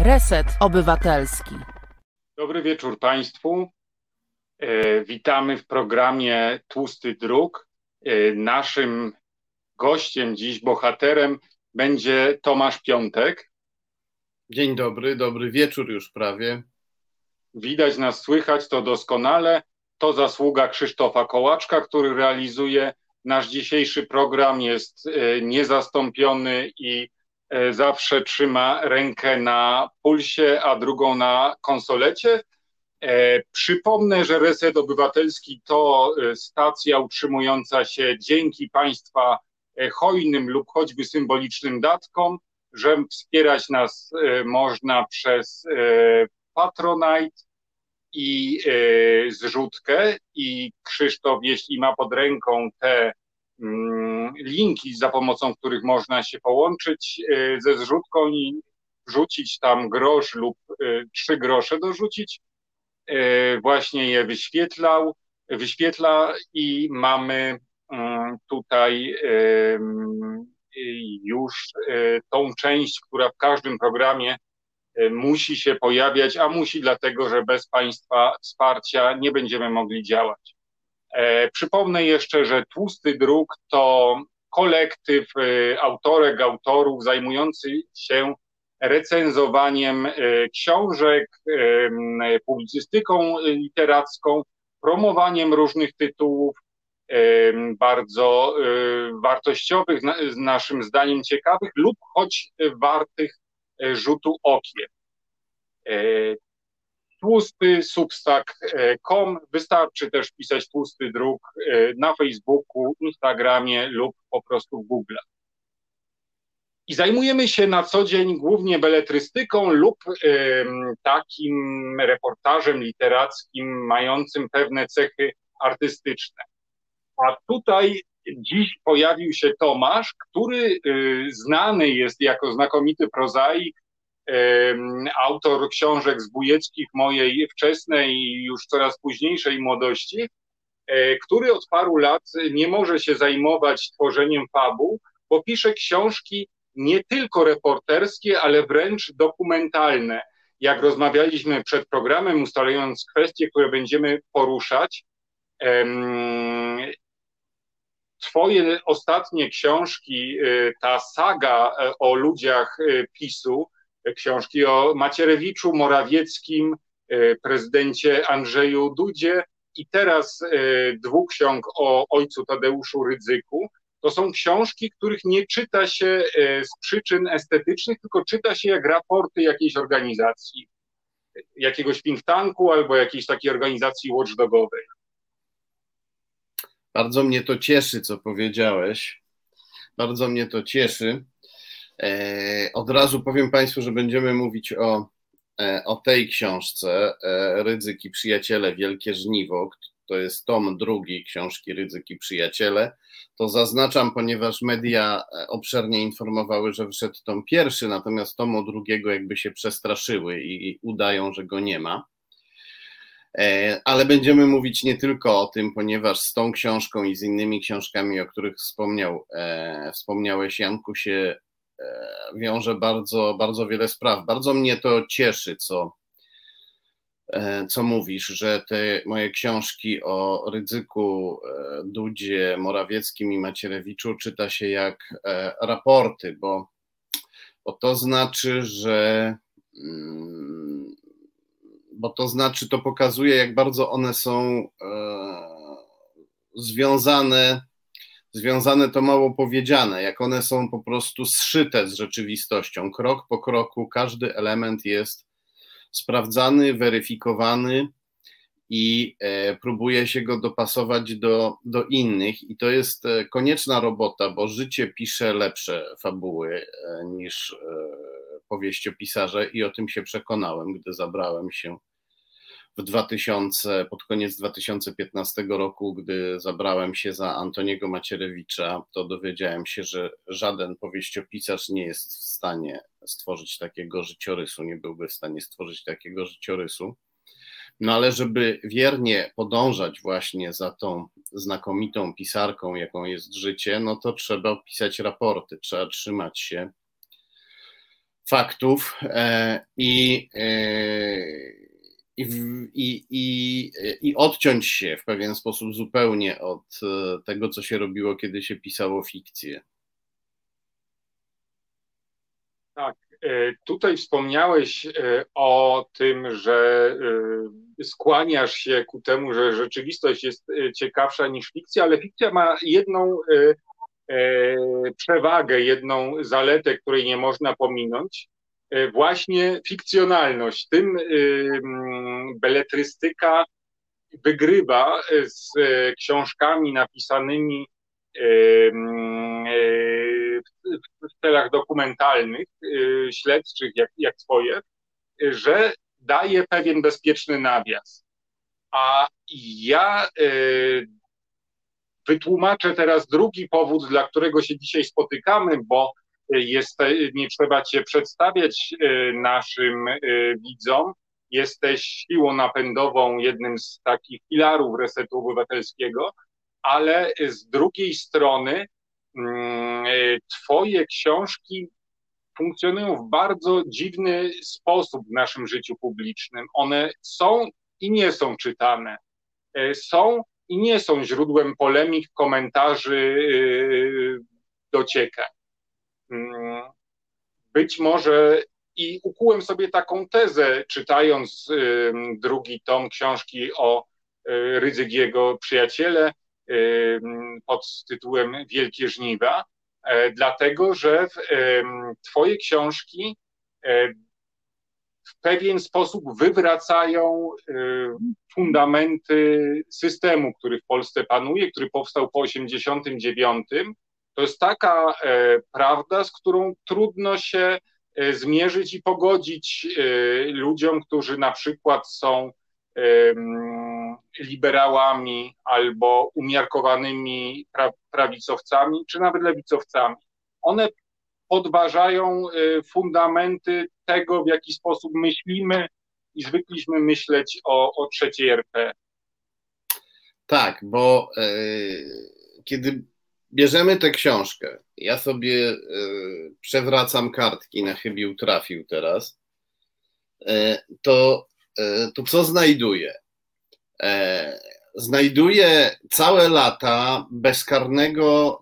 Reset Obywatelski. Dobry wieczór Państwu. E, witamy w programie Tłusty Druk. E, naszym gościem dziś, bohaterem będzie Tomasz Piątek. Dzień dobry, dobry wieczór już prawie. Widać nas, słychać to doskonale. To zasługa Krzysztofa Kołaczka, który realizuje nasz dzisiejszy program. Jest e, niezastąpiony i E, zawsze trzyma rękę na pulsie, a drugą na konsolecie. E, przypomnę, że Reset Obywatelski to stacja utrzymująca się dzięki Państwa hojnym lub choćby symbolicznym datkom, że wspierać nas można przez Patronite i zrzutkę i Krzysztof, jeśli ma pod ręką te Mm, linki, za pomocą których można się połączyć e, ze zrzutką i wrzucić tam grosz lub e, trzy grosze dorzucić. E, właśnie je wyświetlał, wyświetla i mamy mm, tutaj już tą część, która w każdym programie musi się pojawiać, a musi dlatego, że bez Państwa wsparcia nie będziemy mogli działać. E, przypomnę jeszcze, że Tłusty Druk to kolektyw e, autorek, autorów zajmujący się recenzowaniem e, książek, publicystyką literacką, promowaniem różnych tytułów bardzo wartościowych, naszym zdaniem ciekawych lub choć wartych rzutu okiem tłusty substack.com. Wystarczy też pisać tłusty druk e, na Facebooku, Instagramie lub po prostu w Google. I zajmujemy się na co dzień głównie beletrystyką lub takim reportażem literackim mającym pewne cechy artystyczne. A tutaj dziś pojawił się Tomasz, który y, znany jest jako znakomity prozaik, autor książek zbójeckich mojej wczesnej i już coraz późniejszej młodości, e, który od paru lat nie może się zajmować tworzeniem fabuł, bo pisze książki nie tylko reporterskie, ale wręcz dokumentalne. Jak rozmawialiśmy przed programem, ustalając kwestie, które będziemy poruszać, Twoje ostatnie książki, e, ta saga e, o ludziach PiSu, książki o Macierewiczu, Morawieckim, prezydencie Andrzeju Dudzie i teraz dwóch ksiąg o ojcu Tadeuszu Rydzyku. To są książki, których nie czyta się z przyczyn estetycznych, tylko czyta się jak raporty jakiejś organizacji, jakiegoś think tanku albo jakiejś takiej organizacji watchdogowej. Bardzo mnie to cieszy, co powiedziałeś. Bardzo mnie to cieszy. E, od razu powiem Państwu, że będziemy mówić o, e, o tej książce e, Rydzyki Przyjaciele Wielkie Żniwo. To jest tom drugi książki Rydzyki Przyjaciele. To zaznaczam, ponieważ media obszernie informowały, że wyszedł tom pierwszy, natomiast tomu drugiego jakby się przestraszyły i udają, że go nie ma. Ale będziemy mówić nie tylko o tym, ponieważ z tą książką i z innymi książkami, o których wspomniał, wspomniałeś, Janku, się E, wiąże bardzo, bardzo wiele spraw. Bardzo mnie to cieszy, co, e, co mówisz, że te moje książki o Rydzyku, e, Dudzie, Morawieckim i Macierewiczu czyta się jak raporty, bo, bo to znaczy, że mm, bo to znaczy, to pokazuje, jak bardzo one są związane związane to mało powiedziane, jak one są po prostu zszyte z rzeczywistością. Krok po kroku każdy element jest sprawdzany, weryfikowany i e, próbuje się go dopasować do, do innych. I to jest e, konieczna robota, bo życie pisze lepsze fabuły e, niż powieściopisarze i o tym się przekonałem, gdy zabrałem się w 2000, pod koniec 2015 roku, gdy zabrałem się za Antoniego Macierewicza, to dowiedziałem się, że żaden powieściopisarz nie jest w stanie stworzyć takiego życiorysu, nie byłby w stanie stworzyć takiego życiorysu. No ale żeby wiernie podążać właśnie za tą znakomitą pisarką, jaką jest życie, no to trzeba pisać raporty, trzeba trzymać się faktów i i, i, i, i odciąć się w pewien sposób zupełnie od e, tego, co się robiło, kiedy się pisało fikcję. Tak, e, tutaj wspomniałeś e, o tym, że skłaniasz się ku temu, że rzeczywistość jest ciekawsza niż fikcja, ale fikcja ma jedną przewagę, jedną zaletę, której nie można pominąć. E, właśnie fikcjonalność. Tym e, beletrystyka wygrywa z e, książkami napisanymi w celach dokumentalnych, śledczych, jak, jak swoje, że daje pewien bezpieczny nawias. A ja wytłumaczę teraz drugi powód, dla którego się dzisiaj spotykamy, bo jest, nie trzeba cię przedstawiać e, naszym e, widzom. Jesteś siłą napędową, jednym z takich filarów resetu obywatelskiego, ale z drugiej strony mm, e, twoje książki funkcjonują w bardzo dziwny sposób w naszym życiu publicznym. One są i nie są czytane. Są i nie są źródłem polemik, komentarzy, dociekań. Mm, być może i ukułem sobie taką tezę, czytając drugi tom książki o y, Rydzygiego przyjaciele pod tytułem Wielkie Żniwa, dlatego że Twoje książki w pewien sposób wywracają y, fundamenty systemu, który w Polsce panuje, który powstał po 89 to jest taka e, prawda, z którą trudno się e, zmierzyć i pogodzić e, ludziom, którzy na przykład są liberałami albo umiarkowanymi prawicowcami, czy nawet lewicowcami. One podważają fundamenty tego, w jaki sposób myślimy i zwykliśmy myśleć o, o trzeciej RP. Tak, bo e, kiedy bierzemy tę książkę. Ja sobie y, przewracam kartki, na chybił trafił teraz. Y, to, y, to co znajduję? Znajduję całe lata bezkarnego,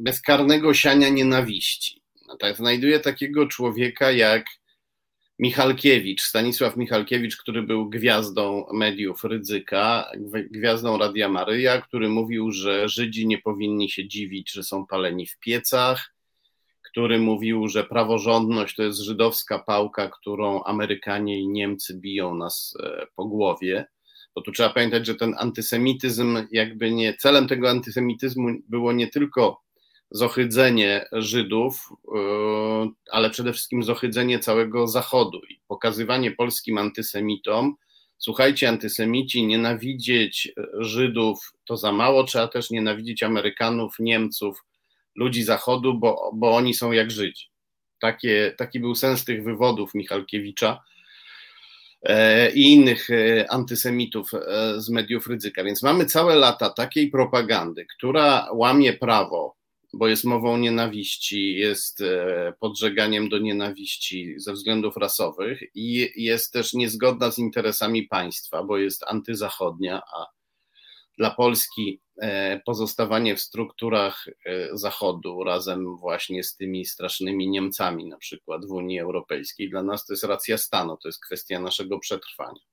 bezkarnego siania nienawiści. No tak, znajduję takiego człowieka jak Michalkiewicz, Stanisław Michalkiewicz, który był gwiazdą mediów Rydzyka, gwiazdą Radia Maryja, który mówił, że Żydzi nie powinni się dziwić, że są paleni w piecach, który mówił, że praworządność to jest żydowska pałka, którą Amerykanie i Niemcy biją nas e, po głowie. Bo tu trzeba pamiętać, że ten antysemityzm, jakby nie, celem tego antysemityzmu było nie tylko zohydzenie Żydów, e, ale przede wszystkim zohydzenie całego Zachodu i pokazywanie polskim antysemitom, słuchajcie, antysemici, nienawidzieć Żydów to za mało, trzeba też nienawidzić Amerykanów, Niemców, ludzi Zachodu, bo, bo oni są jak Żydzi. Takie, taki był sens tych wywodów Michalkiewicza e, i innych e, antysemitów z mediów ryzyka. Więc mamy całe lata takiej propagandy, która łamie prawo, bo jest mową nienawiści, jest e, podżeganiem do nienawiści ze względów rasowych i jest też niezgodna z interesami państwa, bo jest antyzachodnia, a dla Polski e, pozostawanie w strukturach e, Zachodu razem właśnie z tymi strasznymi Niemcami, na przykład w Unii Europejskiej, dla nas to jest racja stanu, to jest kwestia naszego przetrwania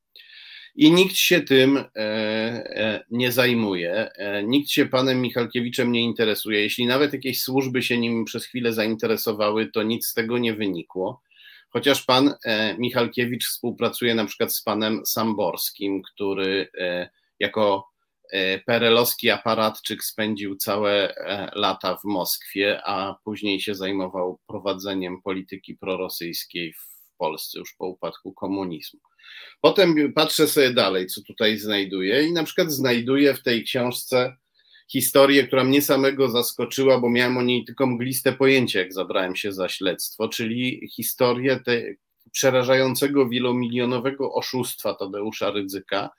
i nikt się tym e, e, nie zajmuje, e, nikt się panem Michalkiewiczem nie interesuje. Jeśli nawet jakieś służby się nim przez chwilę zainteresowały, to nic z tego nie wynikło. Chociaż pan Michalkiewicz współpracuje na przykład z panem Samborskim, który jako perelowski aparatczyk spędził całe lata w Moskwie, a później się zajmował prowadzeniem polityki prorosyjskiej w Polsce już po upadku komunizmu. Potem patrzę sobie dalej, co tutaj znajduję, i na przykład znajduję w tej książce historię, która mnie samego zaskoczyła, bo miałem o niej tylko mgliste pojęcie, jak zabrałem się za śledztwo, czyli historię przerażającego wielomilionowego oszustwa Tadeusza Rydzyka,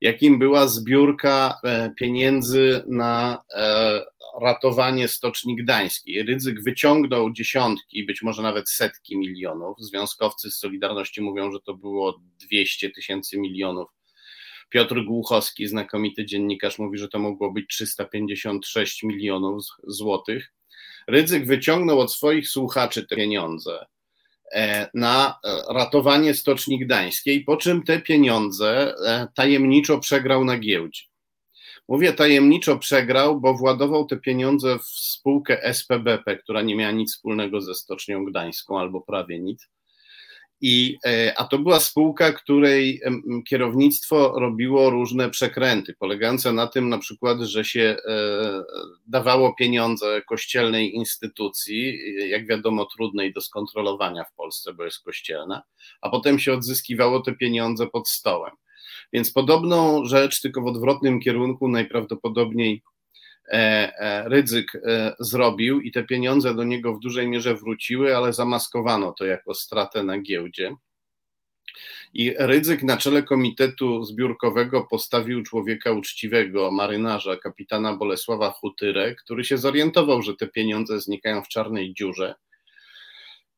jakim była zbiórka pieniędzy na ratowanie Stoczni Gdańskiej. Rydzyk wyciągnął dziesiątki, być może nawet setki milionów. Związkowcy z Solidarności mówią, że to było 200 tysięcy milionów. Piotr Głuchowski, znakomity dziennikarz, mówi, że to mogło być 356 milionów złotych. Rydzyk wyciągnął od swoich słuchaczy te pieniądze e, na e, ratowanie Stoczni Gdańskiej, po czym te pieniądze e, tajemniczo przegrał na giełdzie. Mówię tajemniczo przegrał, bo władował te pieniądze w spółkę SPBP, która nie miała nic wspólnego ze Stocznią Gdańską albo prawie nic. I, e, a to była spółka, której kierownictwo robiło różne przekręty, polegające na tym na przykład, że się e, dawało pieniądze kościelnej instytucji, jak wiadomo, trudnej do skontrolowania w Polsce, bo jest kościelna, a potem się odzyskiwało te pieniądze pod stołem. Więc podobną rzecz, tylko w odwrotnym kierunku, najprawdopodobniej e, e, Rydzyk e, zrobił i te pieniądze do niego w dużej mierze wróciły, ale zamaskowano to jako stratę na giełdzie. I Rydzyk na czele komitetu zbiórkowego postawił człowieka uczciwego, marynarza, kapitana Bolesława Hutyrę, który się zorientował, że te pieniądze znikają w czarnej dziurze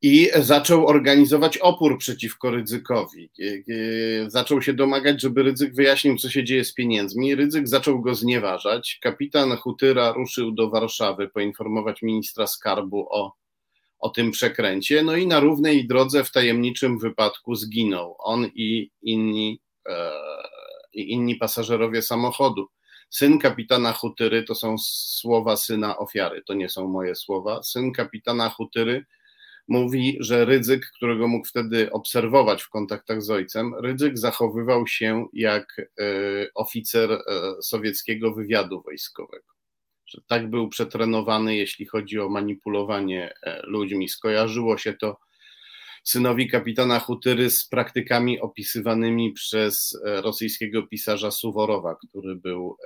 i zaczął organizować opór przeciwko ryzykowi. E, e, zaczął się domagać, żeby ryzyk wyjaśnił, co się dzieje z pieniędzmi. Ryzyk zaczął go znieważać. Kapitan Hutyra ruszył do Warszawy poinformować ministra skarbu o, o tym przekręcie. No i na równej drodze w tajemniczym wypadku zginął on i inni, e, inni pasażerowie samochodu. Syn kapitana Hutyry to są słowa syna ofiary, to nie są moje słowa. Syn kapitana Hutyry mówi, że Rydzyk, którego mógł wtedy obserwować w kontaktach z ojcem, Rydzyk zachowywał się jak e, oficer e, sowieckiego wywiadu wojskowego. Że tak był przetrenowany, jeśli chodzi o manipulowanie e, ludźmi. Skojarzyło się to synowi kapitana Hutyry z praktykami opisywanymi przez rosyjskiego pisarza Suworowa, który był,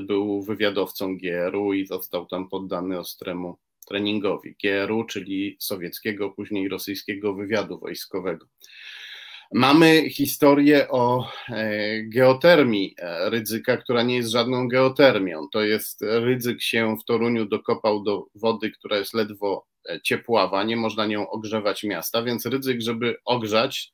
był wywiadowcą GRU i został tam poddany ostremu treningowi GRU, czyli sowieckiego, później rosyjskiego wywiadu wojskowego. Mamy historię o e, geotermii e, ryzyka, która nie jest żadną geotermią. To jest ryzyk się w Toruniu dokopał do wody, która jest ledwo e, ciepława, nie można nią ogrzewać miasta, więc ryzyk, żeby ogrzać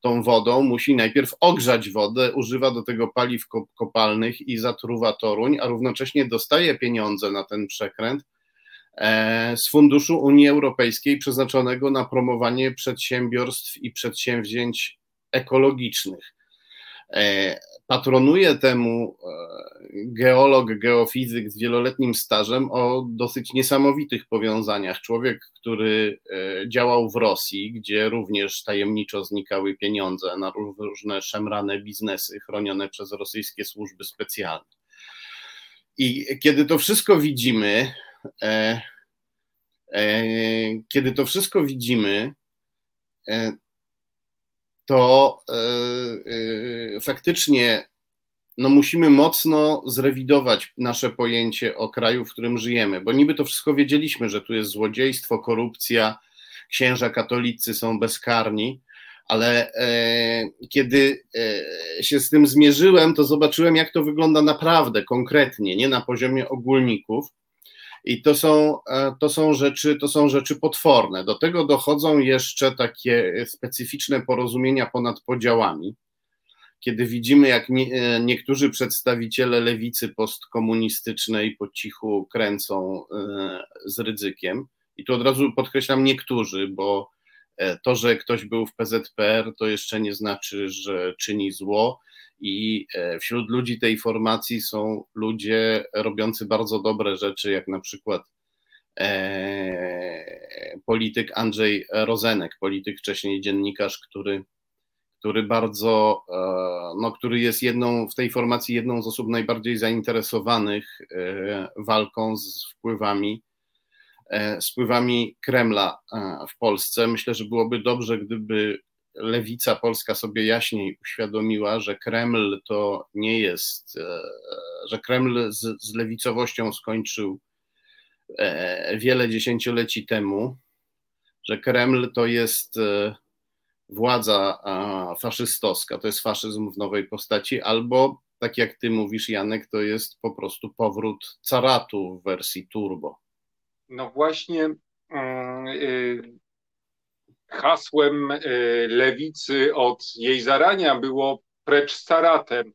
tą wodą, musi najpierw ogrzać wodę, używa do tego paliw kopalnych i zatruwa Toruń, a równocześnie dostaje pieniądze na ten przekręt E, z funduszu Unii Europejskiej przeznaczonego na promowanie przedsiębiorstw i przedsięwzięć ekologicznych. E, patronuje temu e, geolog, geofizyk z wieloletnim stażem o dosyć niesamowitych powiązaniach. Człowiek, który działał w Rosji, gdzie również tajemniczo znikały pieniądze na różne szemrane biznesy chronione przez rosyjskie służby specjalne. I kiedy to wszystko widzimy, E, e, kiedy to wszystko widzimy, e, to faktycznie no musimy mocno zrewidować nasze pojęcie o kraju, w którym żyjemy, bo niby to wszystko wiedzieliśmy, że tu jest złodziejstwo, korupcja, księża katolicy są bezkarni, ale e, kiedy e, się z tym zmierzyłem, to zobaczyłem, jak to wygląda naprawdę, konkretnie, nie na poziomie ogólników. I to są, e, to są rzeczy, to są rzeczy potworne. Do tego dochodzą jeszcze takie specyficzne porozumienia ponad podziałami. Kiedy widzimy, jak nie, e, niektórzy przedstawiciele lewicy postkomunistycznej po cichu kręcą e, z ryzykiem, i tu od razu podkreślam niektórzy, bo to, że ktoś był w PZPR, to jeszcze nie znaczy, że czyni zło i e, wśród ludzi tej formacji są ludzie robiący bardzo dobre rzeczy, jak na przykład e, polityk Andrzej Rozenek, polityk wcześniej dziennikarz, który, który bardzo, e, no, który jest jedną w tej formacji jedną z osób najbardziej zainteresowanych walką z wpływami z wpływami Kremla w Polsce. Myślę, że byłoby dobrze, gdyby lewica polska sobie jaśniej uświadomiła, że Kreml to nie jest, e, że Kreml z, z lewicowością skończył e, wiele dziesięcioleci temu, że Kreml to jest, e, władza faszystowska, to jest faszyzm w nowej postaci, albo tak jak ty mówisz, Janek, to jest po prostu powrót caratu w wersji turbo. No właśnie mm, y, hasłem y, lewicy od jej zarania było precz z caratem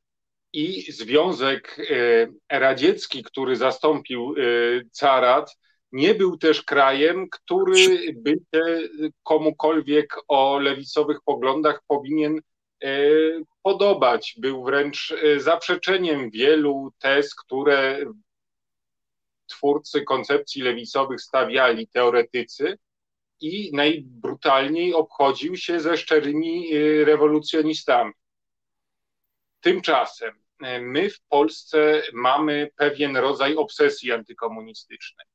i Związek y, Radziecki, który zastąpił carat, nie był też krajem, który by komukolwiek o lewicowych poglądach powinien podobać. Był wręcz zaprzeczeniem wielu tez, które twórcy koncepcji lewicowych stawiali, teoretycy, i najbrutalniej obchodził się ze szczerymi y, rewolucjonistami. Tymczasem y, my w Polsce mamy pewien rodzaj obsesji antykomunistycznej,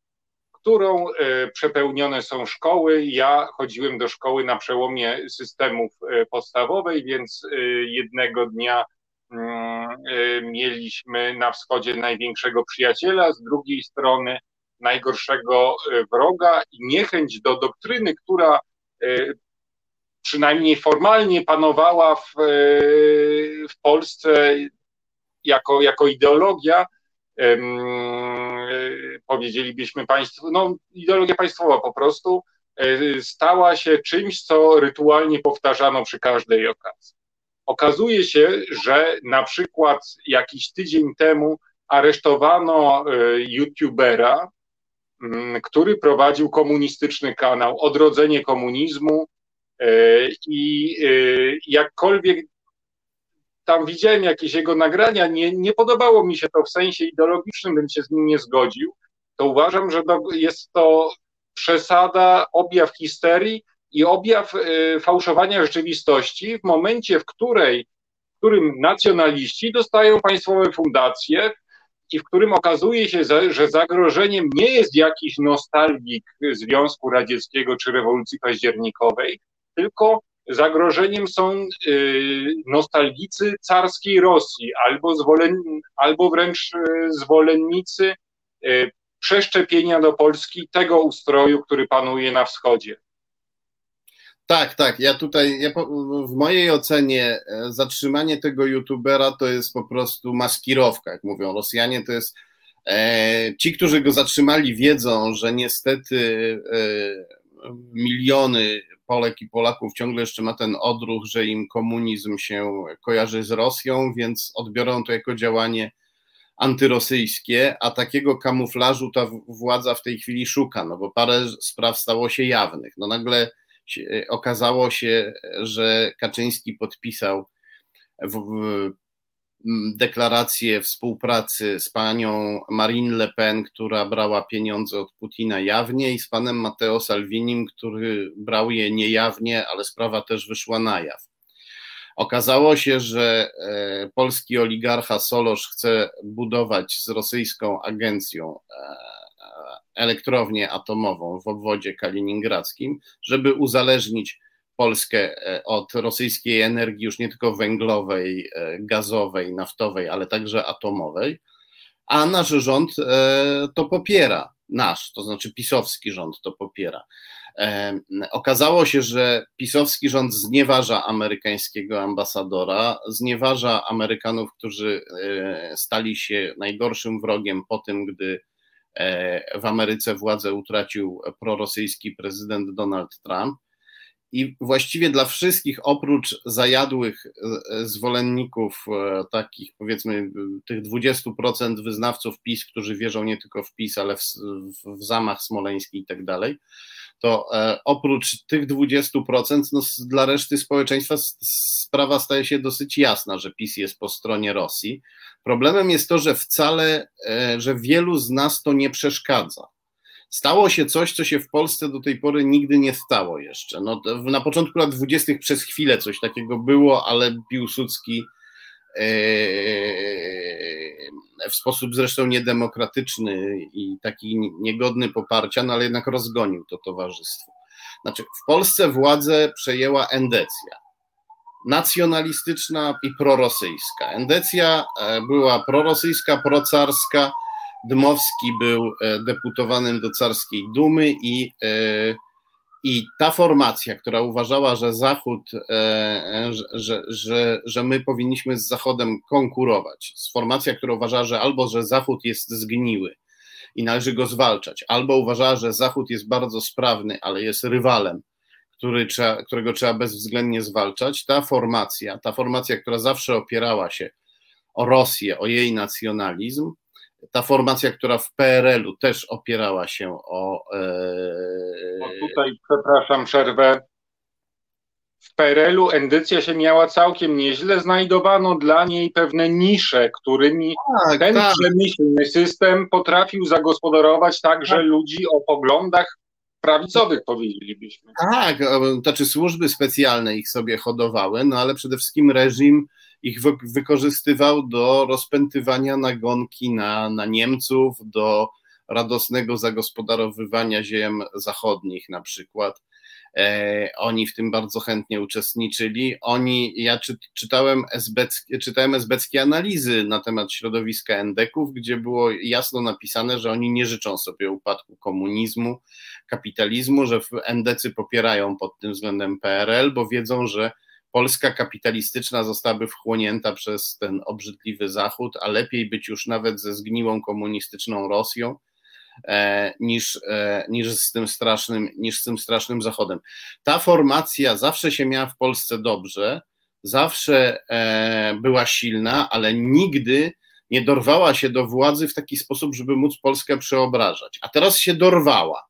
którą y, przepełnione są szkoły. Ja chodziłem do szkoły na przełomie systemów podstawowej, więc jednego dnia mieliśmy na wschodzie największego przyjaciela, z drugiej strony najgorszego y, wroga i niechęć do doktryny, która y, przynajmniej formalnie panowała w, w Polsce jako, jako ideologia, powiedzielibyśmy państwu, no ideologia państwowa po prostu, stała się czymś, co rytualnie powtarzano przy każdej okazji. Okazuje się, że na przykład jakiś tydzień temu aresztowano e, youtubera, mm, który prowadził komunistyczny kanał Odrodzenie Komunizmu e, i e, jakkolwiek tam widziałem jakieś jego nagrania, nie, nie podobało mi się to w sensie ideologicznym, bym się z nim nie zgodził, to uważam, że jest to przesada, objaw histerii, i objaw e, fałszowania rzeczywistości w momencie, w, której, w którym nacjonaliści dostają państwowe fundacje i w którym okazuje się, że zagrożeniem nie jest jakiś nostalgik Związku Radzieckiego czy rewolucji październikowej, tylko zagrożeniem są e, nostalgicy carskiej Rosji albo, zwolen, albo wręcz e, zwolennicy przeszczepienia do Polski tego ustroju, który panuje na wschodzie. Tak, tak. Ja tutaj, ja po, w mojej ocenie, e, zatrzymanie tego youtubera to jest po prostu maskirowka, jak mówią Rosjanie. To jest. E, ci, którzy go zatrzymali, wiedzą, że niestety e, miliony Polek i Polaków ciągle jeszcze ma ten odruch, że im komunizm się kojarzy z Rosją, więc odbiorą to jako działanie antyrosyjskie, a takiego kamuflażu ta władza w tej chwili szuka, no bo parę spraw stało się jawnych. No nagle okazało się, że Kaczyński podpisał w, w deklarację współpracy z panią Marine Le Pen, która brała pieniądze od Putina jawnie, i z panem Matteo Salvinim, który brał je niejawnie, ale sprawa też wyszła na jaw. Okazało się, że e, polski oligarcha Solosz chce budować z rosyjską agencją e, elektrownię atomową w obwodzie kaliningradzkim, żeby uzależnić Polskę e, od rosyjskiej energii już nie tylko węglowej, e, gazowej, naftowej, ale także atomowej, a nasz rząd e, to popiera. Nasz, to znaczy pisowski rząd to popiera. Okazało się, że pisowski rząd znieważa amerykańskiego ambasadora, znieważa Amerykanów, którzy stali się najgorszym wrogiem po tym, gdy w Ameryce władzę utracił prorosyjski prezydent Donald Trump. I właściwie dla wszystkich, oprócz zajadłych e, zwolenników, e, takich powiedzmy tych 20% wyznawców PiS, którzy wierzą nie tylko w PiS, ale w, w zamach smoleński i tak dalej, to oprócz tych 20%, no, dla reszty społeczeństwa sprawa staje się dosyć jasna, że PiS jest po stronie Rosji. Problemem jest to, że wcale, e, że wielu z nas to nie przeszkadza. Stało się coś, co się w Polsce do tej pory nigdy nie stało jeszcze. No, na początku lat dwudziestych przez chwilę coś takiego było, ale Piłsudski e, w sposób zresztą niedemokratyczny i taki niegodny poparcia, no ale jednak rozgonił to towarzystwo. Znaczy, w Polsce władzę przejęła endecja nacjonalistyczna i prorosyjska. Endecja e, była prorosyjska, procarska. Dmowski był e, deputowanym do carskiej dumy i, e, I ta formacja, która uważała, że Zachód, e, że, że, że my powinniśmy z Zachodem konkurować, formacja, która uważała, że albo że Zachód jest zgniły i należy go zwalczać, albo uważała, że Zachód jest bardzo sprawny, ale jest rywalem, który trzeba, którego trzeba bezwzględnie zwalczać, ta formacja, ta formacja, która zawsze opierała się o Rosję, o jej nacjonalizm, ta formacja, która w PRL-u też opierała się o. E... tutaj, przepraszam, przerwę. W PRL-u Endycja się miała całkiem nieźle. Znajdowano dla niej pewne nisze, którymi tak, ten tak. przemyślny system potrafił zagospodarować także tak. ludzi o poglądach prawicowych, powiedzielibyśmy. Tak, znaczy służby specjalne ich sobie hodowały, no ale przede wszystkim reżim ich wykorzystywał do rozpętywania nagonki na, na Niemców, do radosnego zagospodarowywania ziem zachodnich na przykład. E, oni w tym bardzo chętnie uczestniczyli. Oni, ja czy, czytałem, esbeckie, czytałem esbeckie analizy na temat środowiska endeków, gdzie było jasno napisane, że oni nie życzą sobie upadku komunizmu, kapitalizmu, że endecy popierają pod tym względem PRL, bo wiedzą, że Polska kapitalistyczna zostałaby wchłonięta przez ten obrzydliwy Zachód, a lepiej być już nawet ze zgniłą komunistyczną Rosją, niż, e, niż, z tym strasznym, niż z tym strasznym Zachodem. Ta formacja zawsze się miała w Polsce dobrze, zawsze e, była silna, ale nigdy nie dorwała się do władzy w taki sposób, żeby móc Polskę przeobrażać. A teraz się dorwała.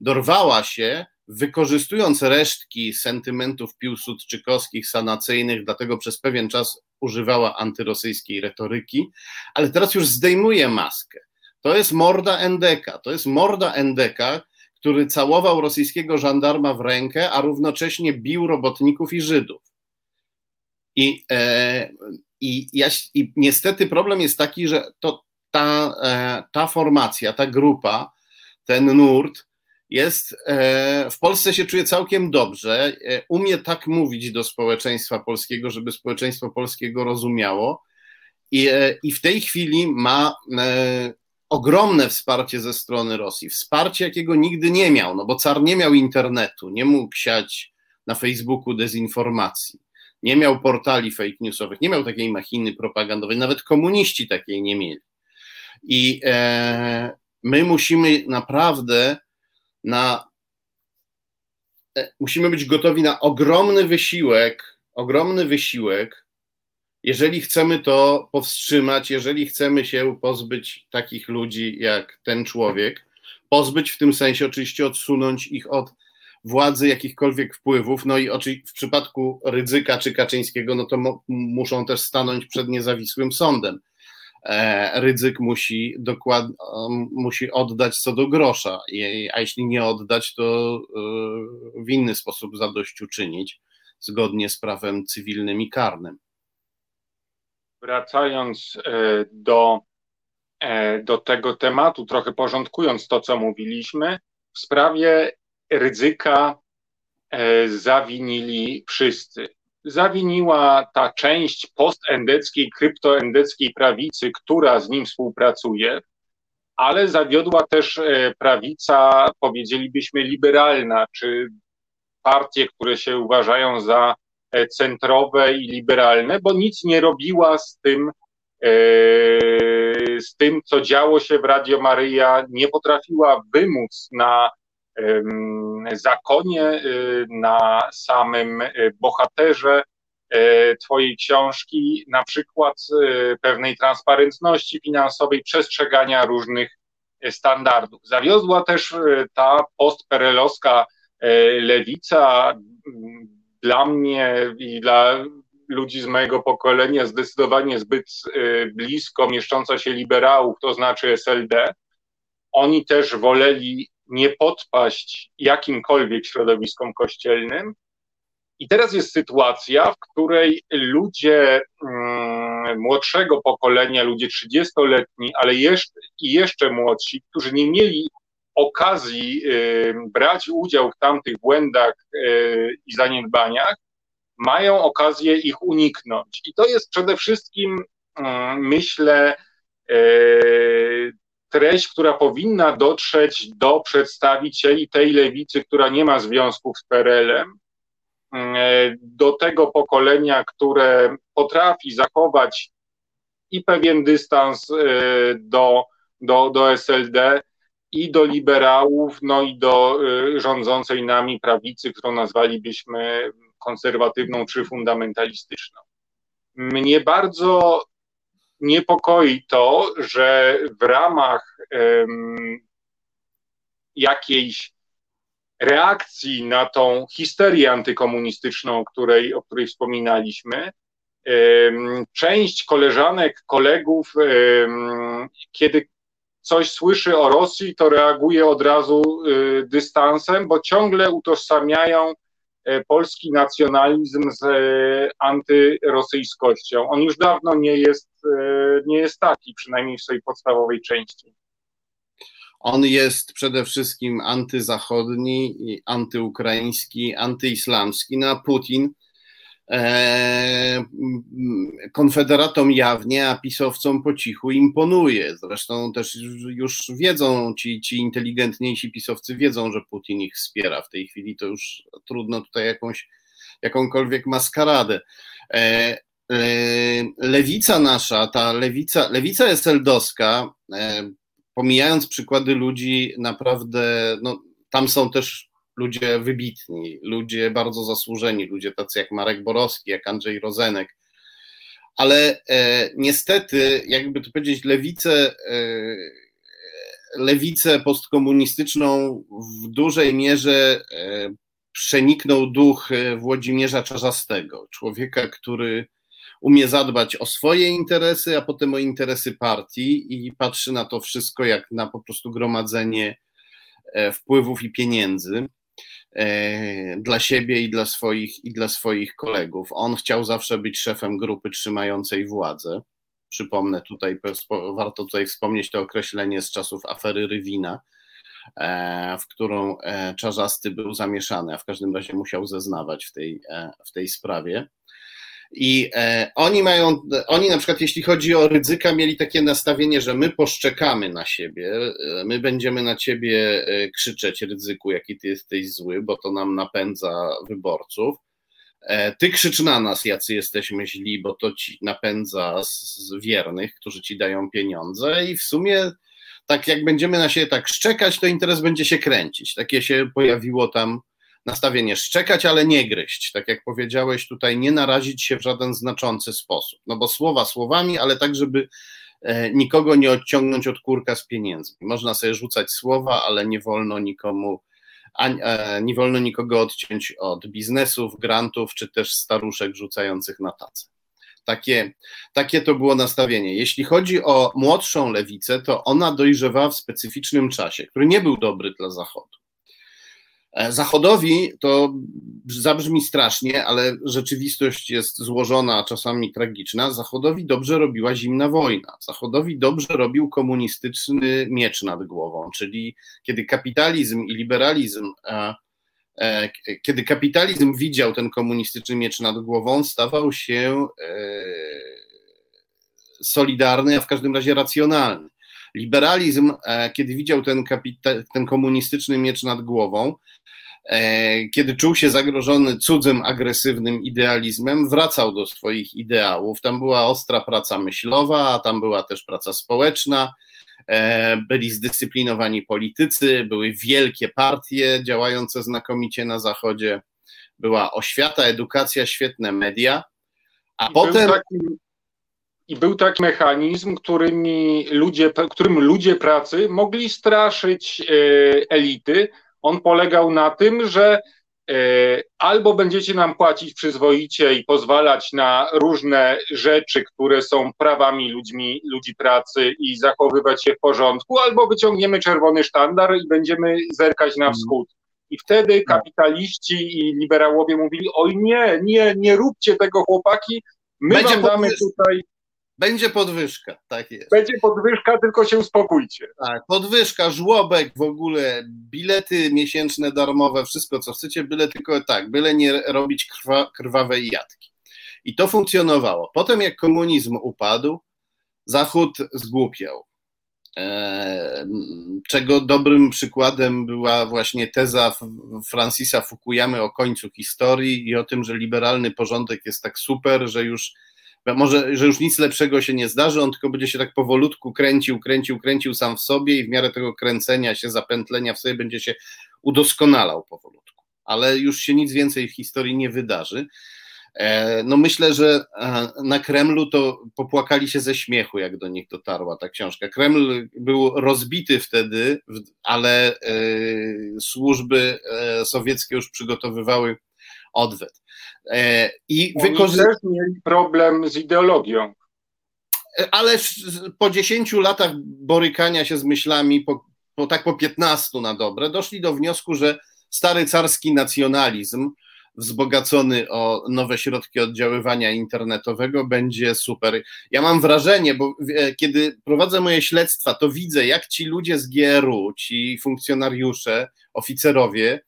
Dorwała się wykorzystując resztki sentymentów piłsudczykowskich, sanacyjnych, dlatego przez pewien czas używała antyrosyjskiej retoryki, ale teraz już zdejmuje maskę. To jest morda Endeka, to jest morda Endeka, który całował rosyjskiego żandarma w rękę, a równocześnie bił robotników i Żydów. I, e, i, ja, i niestety problem jest taki, że to, ta, e, ta formacja, ta grupa, ten nurt jest, e, w Polsce się czuje całkiem dobrze, e, umie tak mówić do społeczeństwa polskiego, żeby społeczeństwo polskiego rozumiało. I, e, i w tej chwili ma ogromne wsparcie ze strony Rosji, wsparcie jakiego nigdy nie miał, no bo car nie miał internetu, nie mógł siać na Facebooku dezinformacji, nie miał portali fake newsowych, nie miał takiej machiny propagandowej, nawet komuniści takiej nie mieli. I e, my musimy naprawdę na. E, musimy być gotowi na ogromny wysiłek, ogromny wysiłek, jeżeli chcemy to powstrzymać, jeżeli chcemy się pozbyć takich ludzi jak ten człowiek, pozbyć w tym sensie oczywiście odsunąć ich od władzy, jakichkolwiek wpływów, no i w przypadku Rydzyka czy Kaczyńskiego, no to muszą też stanąć przed niezawisłym sądem. E, ryzyk musi, dokład, musi oddać co do grosza, a jeśli nie oddać, to e, w inny sposób zadośćuczynić, zgodnie z prawem cywilnym i karnym. Wracając e, do, do tego tematu, trochę porządkując to, co mówiliśmy, w sprawie ryzyka zawinili wszyscy. Zawiniła ta część postendeckiej, kryptoendeckiej prawicy, która z nim współpracuje, ale zawiodła też e, prawica, powiedzielibyśmy, liberalna, czy partie, które się uważają za e, centrowe i liberalne, bo nic nie robiła z tym, e, z tym, co działo się w Radio Maryja, nie potrafiła wymóc na zakonie, y, na samym bohaterze Twojej książki, na przykład pewnej transparentności finansowej, przestrzegania różnych standardów. Zawiozła też ta postperelowska lewica dla mnie i dla ludzi z mojego pokolenia zdecydowanie zbyt blisko mieszcząca się liberałów, to znaczy SLD. Oni też woleli nie podpaść jakimkolwiek środowiskom kościelnym. I teraz jest sytuacja, w której ludzie mm, młodszego pokolenia, ludzie 30-letni, ale jeszcze, i jeszcze młodsi, którzy nie mieli okazji y, brać udział w tamtych błędach y, i zaniedbaniach, mają okazję ich uniknąć. I to jest przede wszystkim, y, myślę, treść, która powinna dotrzeć do przedstawicieli tej lewicy, która nie ma związków z PRL-em, do tego pokolenia, które potrafi zachować i pewien dystans do, do, do SLD, i do liberałów, no i do rządzącej nami prawicy, którą nazwalibyśmy konserwatywną czy fundamentalistyczną. Mnie bardzo niepokoi to, że w ramach um, jakiejś reakcji na tą histerię antykomunistyczną, o której, o której wspominaliśmy, um, część koleżanek, kolegów, um, kiedy coś słyszy o Rosji, to reaguje od razu y, dystansem, bo ciągle utożsamiają E, polski nacjonalizm z e, antyrosyjskością. On już dawno nie jest, e, nie jest taki, przynajmniej w swojej podstawowej części. On jest przede wszystkim antyzachodni, antyukraiński, antyislamski. No Putin konfederatom jawnie, a pisowcom po cichu imponuje. Zresztą też już wiedzą, ci, ci inteligentniejsi pisowcy wiedzą, że Putin ich wspiera. W tej chwili to już trudno tutaj jakąś, jakąkolwiek maskaradę. E, e, lewica nasza, ta lewica, lewica jest eldowska, pomijając przykłady ludzi naprawdę, no, tam są też ludzie wybitni, ludzie bardzo zasłużeni, ludzie tacy jak Marek Borowski, jak Andrzej Rozenek. Ale e, niestety, jakby to powiedzieć, lewicę, e, lewicę postkomunistyczną w dużej mierze e, przeniknął duch Włodzimierza Czarzastego, człowieka, który umie zadbać o swoje interesy, a potem o interesy partii i patrzy na to wszystko jak na po prostu gromadzenie e, wpływów i pieniędzy. E, dla siebie i dla swoich, i dla swoich kolegów. On chciał zawsze być szefem grupy trzymającej władzę. Przypomnę tutaj, warto tutaj wspomnieć to określenie z czasów afery Rywina, e, w którą e, Czarzasty był zamieszany, a w każdym razie musiał zeznawać w tej, w tej sprawie. I e, oni mają, oni na przykład jeśli chodzi o ryzyka, mieli takie nastawienie, że my poszczekamy na siebie, e, my będziemy na ciebie e, krzyczeć ryzyku, jaki ty jesteś zły, bo to nam napędza wyborców. Ty krzycz na nas, jacy jesteśmy źli, bo to ci napędza z wiernych, którzy ci dają pieniądze i w sumie tak jak będziemy na siebie tak szczekać, to interes będzie się kręcić. Takie się pojawiło tam nastawienie szczekać, ale nie gryźć. Tak jak powiedziałeś, tutaj nie narazić się w żaden znaczący sposób. No bo słowa słowami, ale tak, żeby e, nikogo nie odciągnąć od kurka z pieniędzmi. Można sobie rzucać słowa, ale nie wolno nikomu, e, nie wolno nikogo odciąć od biznesów, grantów, czy też staruszek rzucających na tacę. Takie, takie to było nastawienie. Jeśli chodzi o młodszą lewicę, to ona dojrzewała w specyficznym czasie, który nie był dobry dla Zachodu. E, Zachodowi to zabrzmi strasznie, ale rzeczywistość jest złożona, a czasami tragiczna. Zachodowi dobrze robiła zimna wojna. Zachodowi dobrze robił komunistyczny miecz nad głową, czyli kiedy kapitalizm i liberalizm, e, e, kiedy kapitalizm widział ten komunistyczny miecz nad głową, stawał się solidarny, a w każdym razie racjonalny. Liberalizm, kiedy widział ten, kapita- ten komunistyczny miecz nad głową, kiedy czuł się zagrożony cudzym, agresywnym idealizmem, wracał do swoich ideałów. Tam była ostra praca myślowa, a tam była też praca społeczna. E, byli zdyscyplinowani politycy, były wielkie partie działające znakomicie na Zachodzie, była oświata, edukacja, świetne media. A I potem. Był taki, I był taki mechanizm, którymi ludzie, którym ludzie pracy mogli straszyć e, elity, on polegał na tym, że e, albo będziecie nam płacić przyzwoicie i pozwalać na różne rzeczy, które są prawami ludźmi, ludzi pracy i zachowywać się w porządku, albo wyciągniemy czerwony sztandar i będziemy zerkać na mhm. wschód. I wtedy tak. kapitaliści i liberałowie mówili: Oj, nie, nie, nie róbcie tego, chłopaki. My Będzie wam damy tutaj będzie podwyżka, tak jest. Będzie podwyżka, tylko się uspokójcie. Tak, podwyżka, żłobek, w ogóle bilety miesięczne darmowe, wszystko co chcecie, byle tylko tak, byle nie robić krwa, krwawej jadki. I to funkcjonowało. Potem jak komunizm upadł, Zachód zgłupiał. E, czego dobrym przykładem była właśnie teza Francisa Fukuyamy o końcu historii i o tym, że liberalny porządek jest tak super, że już może, że już nic lepszego się nie zdarzy, on tylko będzie się tak powolutku kręcił, kręcił, kręcił sam w sobie i w miarę tego kręcenia się, zapętlenia w sobie będzie się udoskonalał powolutku. Ale już się nic więcej w historii nie wydarzy. E, no myślę, że e, na Kremlu to popłakali się ze śmiechu, jak do nich dotarła ta książka. Kreml był rozbity wtedy, ale e, służby sowieckie już przygotowywały odwet. I wykorzy... też mieli problem z ideologią. Ale po 10 latach borykania się z myślami, po, po tak po 15 na dobre, doszli do wniosku, że stary carski nacjonalizm, wzbogacony o nowe środki oddziaływania internetowego, będzie super. Ja mam wrażenie, bo e, kiedy prowadzę moje śledztwa, to widzę, jak ci ludzie z GRU, ci funkcjonariusze, oficerowie,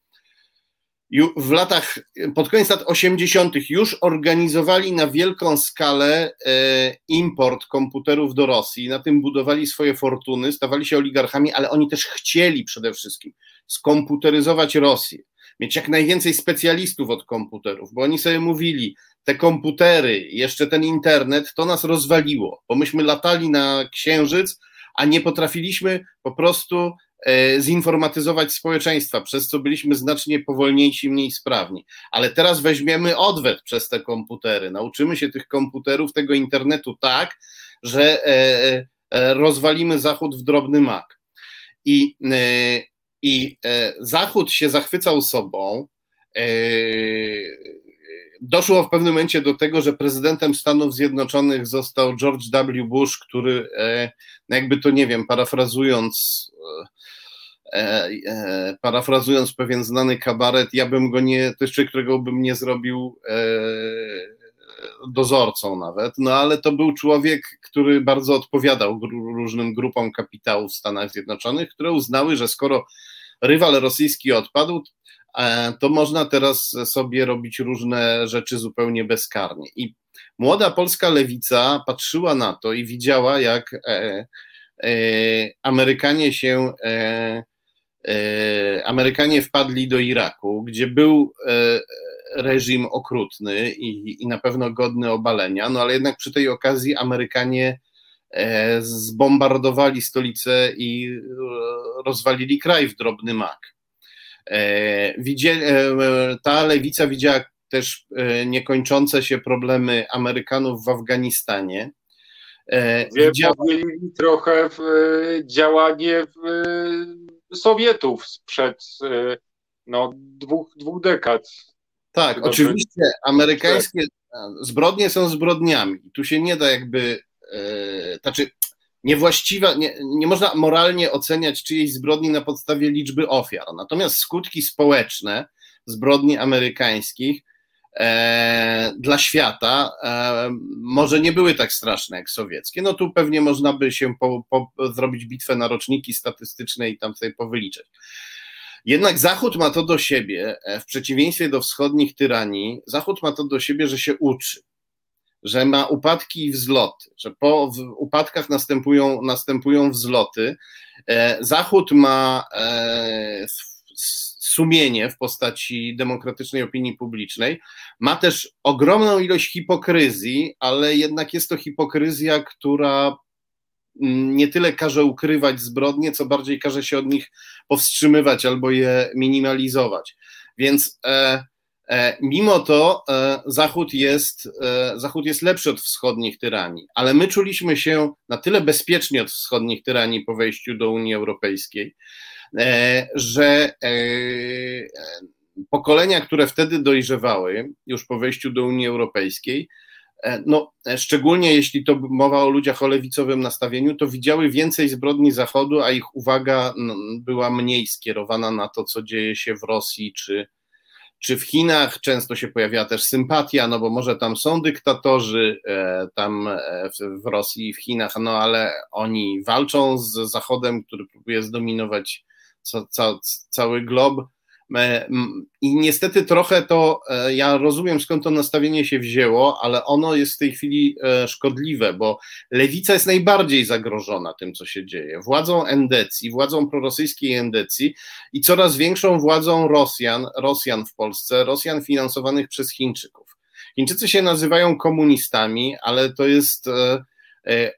w latach, pod koniec lat 80. już organizowali na wielką skalę e, import komputerów do Rosji, na tym budowali swoje fortuny, stawali się oligarchami, ale oni też chcieli przede wszystkim skomputeryzować Rosję mieć jak najwięcej specjalistów od komputerów, bo oni sobie mówili, te komputery, jeszcze ten internet, to nas rozwaliło, bo myśmy latali na księżyc, a nie potrafiliśmy po prostu zinformatyzować społeczeństwa, przez co byliśmy znacznie powolniejsi, mniej sprawni. Ale teraz weźmiemy odwet przez te komputery, nauczymy się tych komputerów, tego internetu tak, że e, e, rozwalimy Zachód w drobny mak. I i e, Zachód się zachwycał sobą. E, doszło w pewnym momencie do tego, że prezydentem Stanów Zjednoczonych został George W. Bush, który, e, no jakby to nie wiem, parafrazując, parafrazując pewien znany kabaret, ja bym go nie, to jest człowiek, którego bym nie zrobił dozorcą nawet, no ale to był człowiek, który bardzo odpowiadał różnym grupom kapitału w Stanach Zjednoczonych, które uznały, że skoro rywal rosyjski odpadł, e, to można teraz sobie robić różne rzeczy zupełnie bezkarnie. I młoda polska lewica patrzyła na to i widziała, jak e, e, Amerykanie się. Amerykanie wpadli do Iraku, gdzie był reżim okrutny i, i na pewno godny obalenia, no ale jednak przy tej okazji Amerykanie E, zbombardowali stolicę i e, rozwalili kraj w drobny mak. E, ta lewica widziała też niekończące się problemy Amerykanów w Afganistanie. Widziała... trochę w działanie w Sowietów sprzed no, dwóch, dwóch dekad. Tak, oczywiście amerykańskie zbrodnie są zbrodniami. Tu się nie da jakby E, znaczy niewłaściwa, nie, nie można moralnie oceniać czyjejś zbrodni na podstawie liczby ofiar. Natomiast skutki społeczne zbrodni amerykańskich e, dla świata e, może nie były tak straszne jak sowieckie. No tu pewnie można by się po, po, zrobić bitwę na roczniki statystyczne i tam sobie powyliczać. Jednak Zachód ma to do siebie, e, w przeciwieństwie do wschodnich tyranii, Zachód ma to do siebie, że się uczy że ma upadki i wzloty, że po upadkach następują, następują wzloty. E, Zachód ma e, sumienie w postaci demokratycznej opinii publicznej, ma też ogromną ilość hipokryzji, ale jednak jest to hipokryzja, która nie tyle każe ukrywać zbrodnie, co bardziej każe się od nich powstrzymywać albo je minimalizować. Więc E, mimo to e, Zachód jest, e, Zachód jest lepszy od wschodnich tyranii, ale my czuliśmy się na tyle bezpiecznie od wschodnich tyranii po wejściu do Unii Europejskiej, że pokolenia, które wtedy dojrzewały, już po wejściu do Unii Europejskiej, no, szczególnie jeśli to mowa o ludziach o lewicowym nastawieniu, to widziały więcej zbrodni Zachodu, a ich uwaga była mniej skierowana na to, co dzieje się w Rosji czy, czy w Chinach często się pojawia też sympatia, no bo może tam są dyktatorzy, e, tam e, w Rosji w Chinach, no ale oni walczą z Zachodem, który próbuje zdominować ca, ca, cały glob, I niestety trochę to, e, ja rozumiem skąd to nastawienie się wzięło, ale ono jest w tej chwili e, szkodliwe, bo lewica jest najbardziej zagrożona tym, co się dzieje. Władzą endecji, władzą prorosyjskiej endecji i coraz większą władzą Rosjan, Rosjan w Polsce, Rosjan finansowanych przez Chińczyków. Chińczycy się nazywają komunistami, ale to jest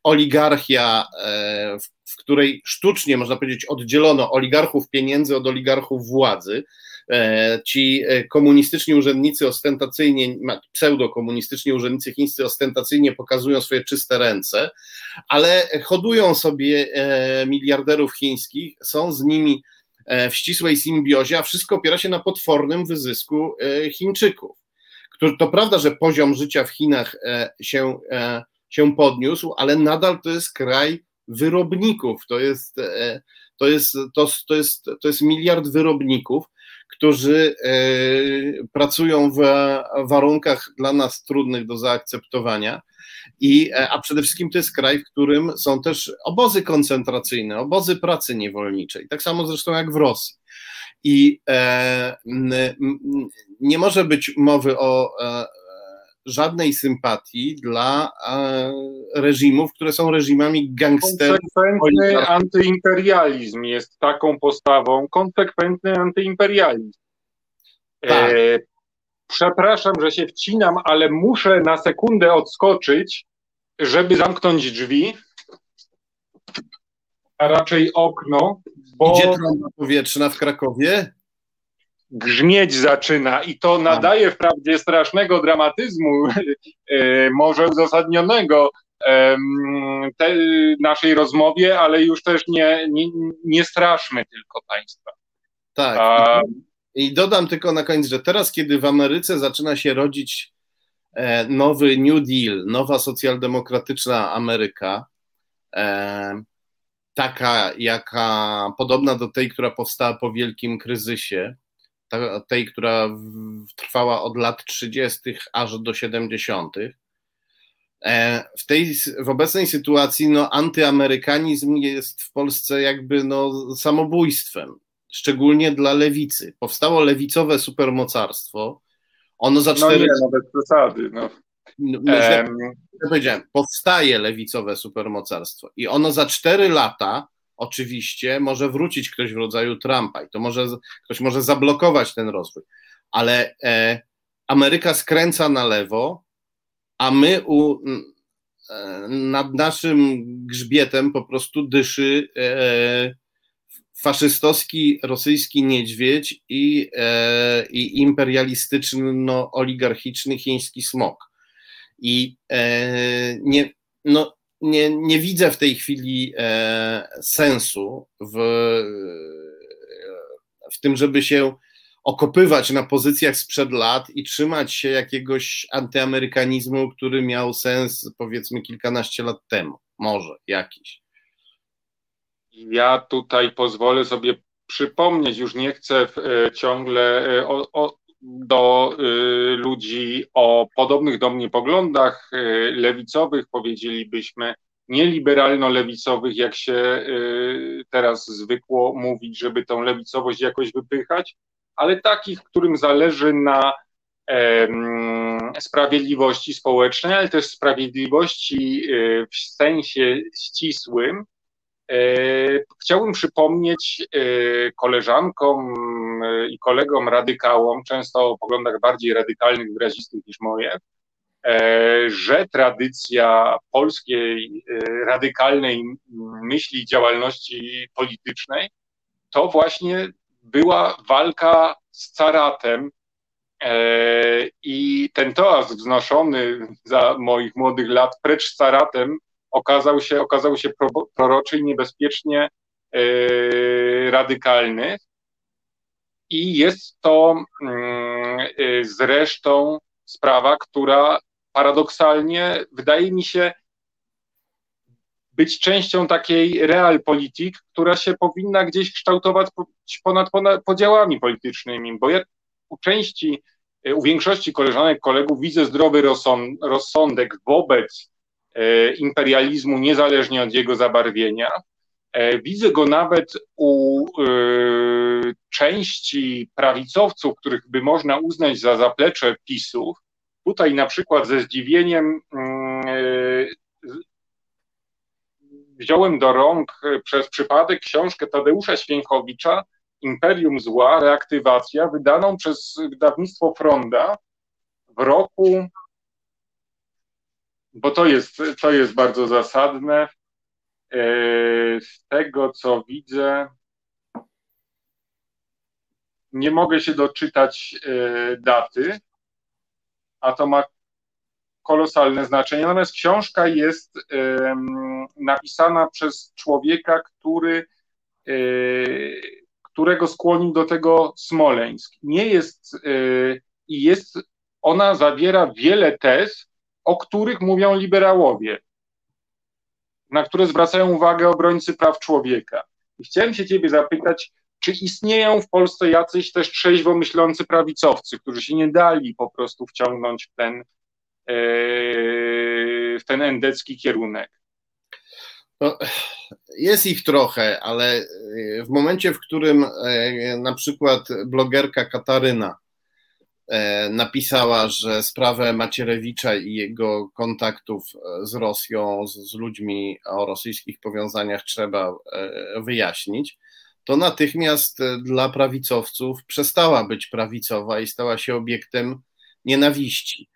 oligarchia, w której sztucznie, można powiedzieć, oddzielono oligarchów pieniędzy od oligarchów władzy. E, ci e, komunistyczni urzędnicy ostentacyjnie, pseudokomunistyczni urzędnicy chińscy ostentacyjnie pokazują swoje czyste ręce, ale hodują sobie e, miliarderów chińskich, są z nimi w ścisłej symbiozie, a wszystko opiera się na potwornym wyzysku Chińczyków. To prawda, że poziom życia w Chinach się, się podniósł, ale nadal to jest kraj wyrobników. To jest, to jest, to, to jest, to jest miliard wyrobników którzy e, pracują w warunkach dla nas trudnych do zaakceptowania. I, e, a przede wszystkim to jest kraj, w którym są też obozy koncentracyjne, obozy pracy niewolniczej, tak samo zresztą jak w Rosji. I e, nie może być mowy o e, żadnej sympatii dla e, reżimów, które są reżimami gangsterów. Konsekwentny antyimperializm jest taką postawą, konsekwentny antyimperializm. E, tak. E, przepraszam, że się wcinam, ale muszę na sekundę odskoczyć, żeby zamknąć drzwi, a raczej okno, bo... Idzie trąba powietrzna w Krakowie? Grzmieć zaczyna i to nadaje wprawdzie strasznego dramatyzmu, e, może uzasadnionego naszej rozmowie, ale już też nie, nie, nie straszmy tylko państwa. Tak. A... I dodam tylko na koniec, że teraz, kiedy w Ameryce zaczyna się rodzić e, nowy New Deal, nowa socjaldemokratyczna Ameryka, e, taka jaka podobna do tej, która powstała po wielkim kryzysie, tej, która trwała od lat 30. aż do 70. E, w tej, w obecnej sytuacji no, antyamerykanizm jest w Polsce jakby no, samobójstwem, szczególnie dla lewicy. Powstało lewicowe supermocarstwo. Ono za cztery. No nie, no bez przesady. No. No, um... powiedziałem, powstaje lewicowe supermocarstwo i ono za cztery lata oczywiście może wrócić ktoś w rodzaju Trumpa i to może, ktoś może zablokować ten rozwój, ale e, Ameryka skręca na lewo, a my u, e, nad naszym grzbietem po prostu dyszy e, faszystowski rosyjski niedźwiedź i, e, i imperialistyczno-oligarchiczny chiński smok. I e, nie, no, nie, nie widzę w tej chwili e, sensu w, w tym, żeby się okopywać na pozycjach sprzed lat i trzymać się jakiegoś antyamerykanizmu, który miał sens powiedzmy kilkanaście lat temu. Może jakiś. Ja tutaj pozwolę sobie przypomnieć, już nie chcę e, ciągle e, do y, ludzi o podobnych do mnie poglądach y, lewicowych, powiedzielibyśmy nieliberalno-lewicowych, jak się y, teraz zwykło mówić, żeby tą lewicowość jakoś wypychać, ale takich, którym zależy na sprawiedliwości społecznej, ale też sprawiedliwości w sensie ścisłym, E, chciałbym przypomnieć koleżankom i kolegom radykałom, często o poglądach bardziej radykalnych, wyrazistych niż moje, że tradycja polskiej radykalnej myśli i działalności politycznej to właśnie była walka z caratem i ten toast wznoszony za moich młodych lat precz z caratem okazał się, okazał się proroczy i niebezpiecznie yy, radykalny. I jest to yy, zresztą sprawa, która paradoksalnie wydaje mi się być częścią takiej realpolitik, która się powinna gdzieś kształtować ponad, ponad podziałami politycznymi, bo ja u części, u większości koleżanek, kolegów widzę zdrowy rozsądek wobec E, imperializmu, niezależnie od jego zabarwienia. E, widzę go nawet u y, części prawicowców, których by można uznać za zaplecze PiSów. Tutaj na przykład ze zdziwieniem y, wziąłem do rąk przez przypadek książkę Tadeusza Święchowicza Imperium Zła, reaktywacja, wydaną przez wydawnictwo Fronda w roku, bo to jest, to jest bardzo zasadne, E, z tego, co widzę, nie mogę się doczytać e, daty, a to ma kolosalne znaczenie. Natomiast książka jest napisana przez człowieka, który, e, którego skłonił do tego Smoleńsk. Nie jest i jest, ona zawiera wiele tez, o których mówią liberałowie na które zwracają uwagę obrońcy praw człowieka. I chciałem się ciebie zapytać, czy istnieją w Polsce jacyś też trzeźwo myślący prawicowcy, którzy się nie dali po prostu wciągnąć w ten, e, w ten endecki kierunek? No, jest ich trochę, ale w momencie, w którym e, na przykład blogerka Kataryna E, napisała, że sprawę Macierewicza i jego kontaktów e, z Rosją, z, z ludźmi o rosyjskich powiązaniach trzeba e, wyjaśnić, to natychmiast dla prawicowców przestała być prawicowa i stała się obiektem nienawiści.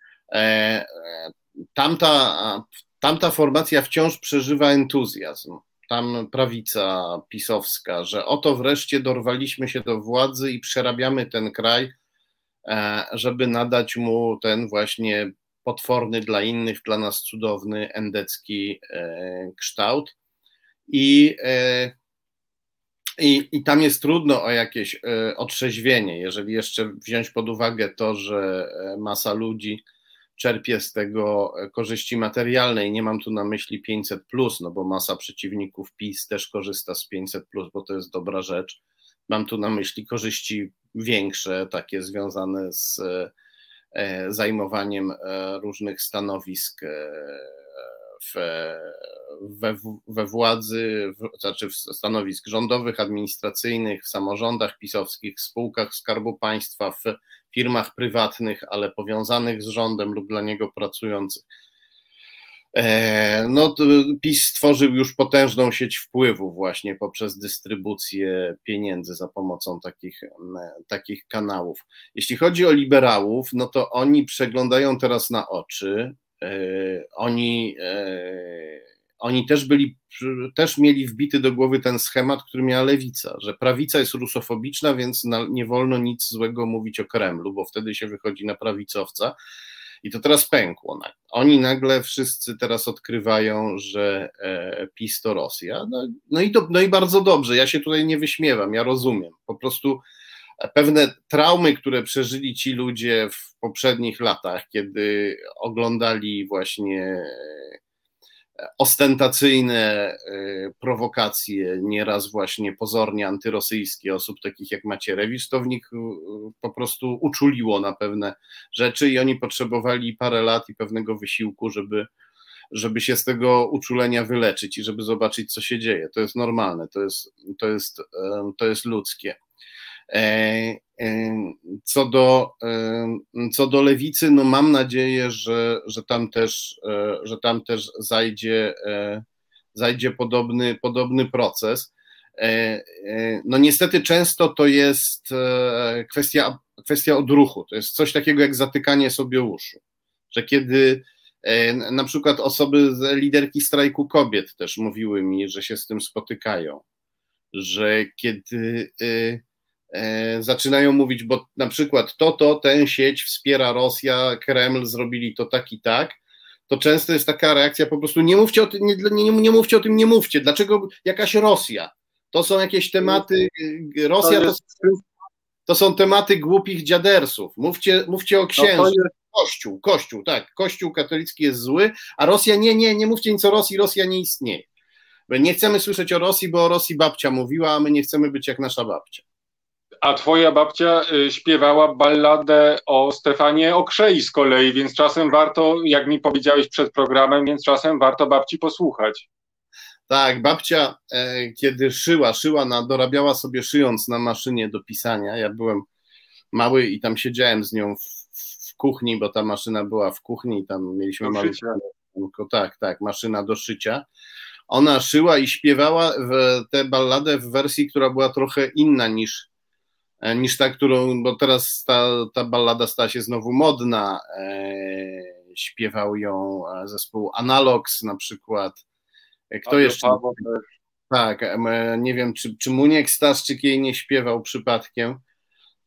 Tamta, tamta formacja wciąż przeżywa entuzjazm. Tam prawica pisowska, że oto wreszcie dorwaliśmy się do władzy i przerabiamy ten kraj E, żeby nadać mu ten właśnie potworny dla innych, dla nas cudowny endecki e, kształt. I, e, i, I tam jest trudno o jakieś otrzeźwienie, jeżeli jeszcze wziąć pod uwagę to, że masa ludzi czerpie z tego korzyści materialne i nie mam tu na myśli 500, no bo masa przeciwników PiS też korzysta z 500, bo to jest dobra rzecz. Mam tu na myśli korzyści większe, takie związane z e, zajmowaniem e, różnych stanowisk e, w, we, we władzy, w, znaczy w stanowisk rządowych, administracyjnych, w samorządach pisowskich, w spółkach Skarbu Państwa, w firmach prywatnych, ale powiązanych z rządem lub dla niego pracujących. E, no, PiS stworzył już potężną sieć wpływów właśnie poprzez dystrybucję pieniędzy za pomocą takich, takich kanałów. Jeśli chodzi o liberałów, no to oni przeglądają teraz na oczy. E, oni, e, oni też byli, też mieli wbity do głowy ten schemat, który miała lewica, że prawica jest rusofobiczna, więc nie wolno nic złego mówić o Kremlu, bo wtedy się wychodzi na prawicowca. I to teraz pękło. Oni nagle wszyscy teraz odkrywają, że e, PiS to Rosja. No, no, i to, no i bardzo dobrze, ja się tutaj nie wyśmiewam, ja rozumiem. Po prostu pewne traumy, które przeżyli ci ludzie w poprzednich latach, kiedy oglądali właśnie ostentacyjne y, prowokacje, nieraz właśnie pozornie antyrosyjskie osób takich jak Macierewicz, to w nich y, po prostu uczuliło na pewne rzeczy i oni potrzebowali parę lat i pewnego wysiłku, żeby, żeby się z tego uczulenia wyleczyć i żeby zobaczyć, co się dzieje. To jest normalne, to jest, to jest, to jest ludzkie. E, e, co do, e, co do lewicy, no mam nadzieję, że, że, tam, też, że tam też zajdzie, zajdzie podobny, podobny proces. No niestety często to jest kwestia, kwestia odruchu, to jest coś takiego jak zatykanie sobie uszu, że kiedy na przykład osoby, liderki strajku kobiet też mówiły mi, że się z tym spotykają, że kiedy E, zaczynają mówić, bo na przykład to, to, tę sieć wspiera Rosja, Kreml, zrobili to tak i tak, to często jest taka reakcja po prostu nie mówcie o tym, nie, nie, nie mówcie o tym, nie mówcie. Dlaczego jakaś Rosja? To są jakieś tematy, Rosja to, to są tematy głupich dziadersów. Mówcie, mówcie o księży. Kościół, Kościół, tak, Kościół katolicki jest zły, a Rosja nie, nie, nie mówcie nic o Rosji, Rosja nie istnieje. My nie chcemy słyszeć o Rosji, bo o Rosji babcia mówiła, a my nie chcemy być jak nasza babcia a twoja babcia y, śpiewała balladę o Stefanie Okrzei z kolei, więc czasem warto, jak mi powiedziałeś przed programem, więc czasem warto babci posłuchać. Tak, babcia, e, kiedy szyła, szyła, na, dorabiała sobie szyjąc na maszynie do pisania. Ja byłem mały i tam siedziałem z nią w, w kuchni, bo ta maszyna była w kuchni, tam mieliśmy mały. Tak, tak, maszyna do szycia. Ona szyła i śpiewała tę balladę w wersji, która była trochę inna niż, niż ta, którą, bo teraz ta, ta ballada stała się znowu modna. E, śpiewał ją e, zespół Analogs na przykład. E, kto jeszcze? Tak, nie wiem, czy, czy Muniek Staszczyk jej nie śpiewał przypadkiem.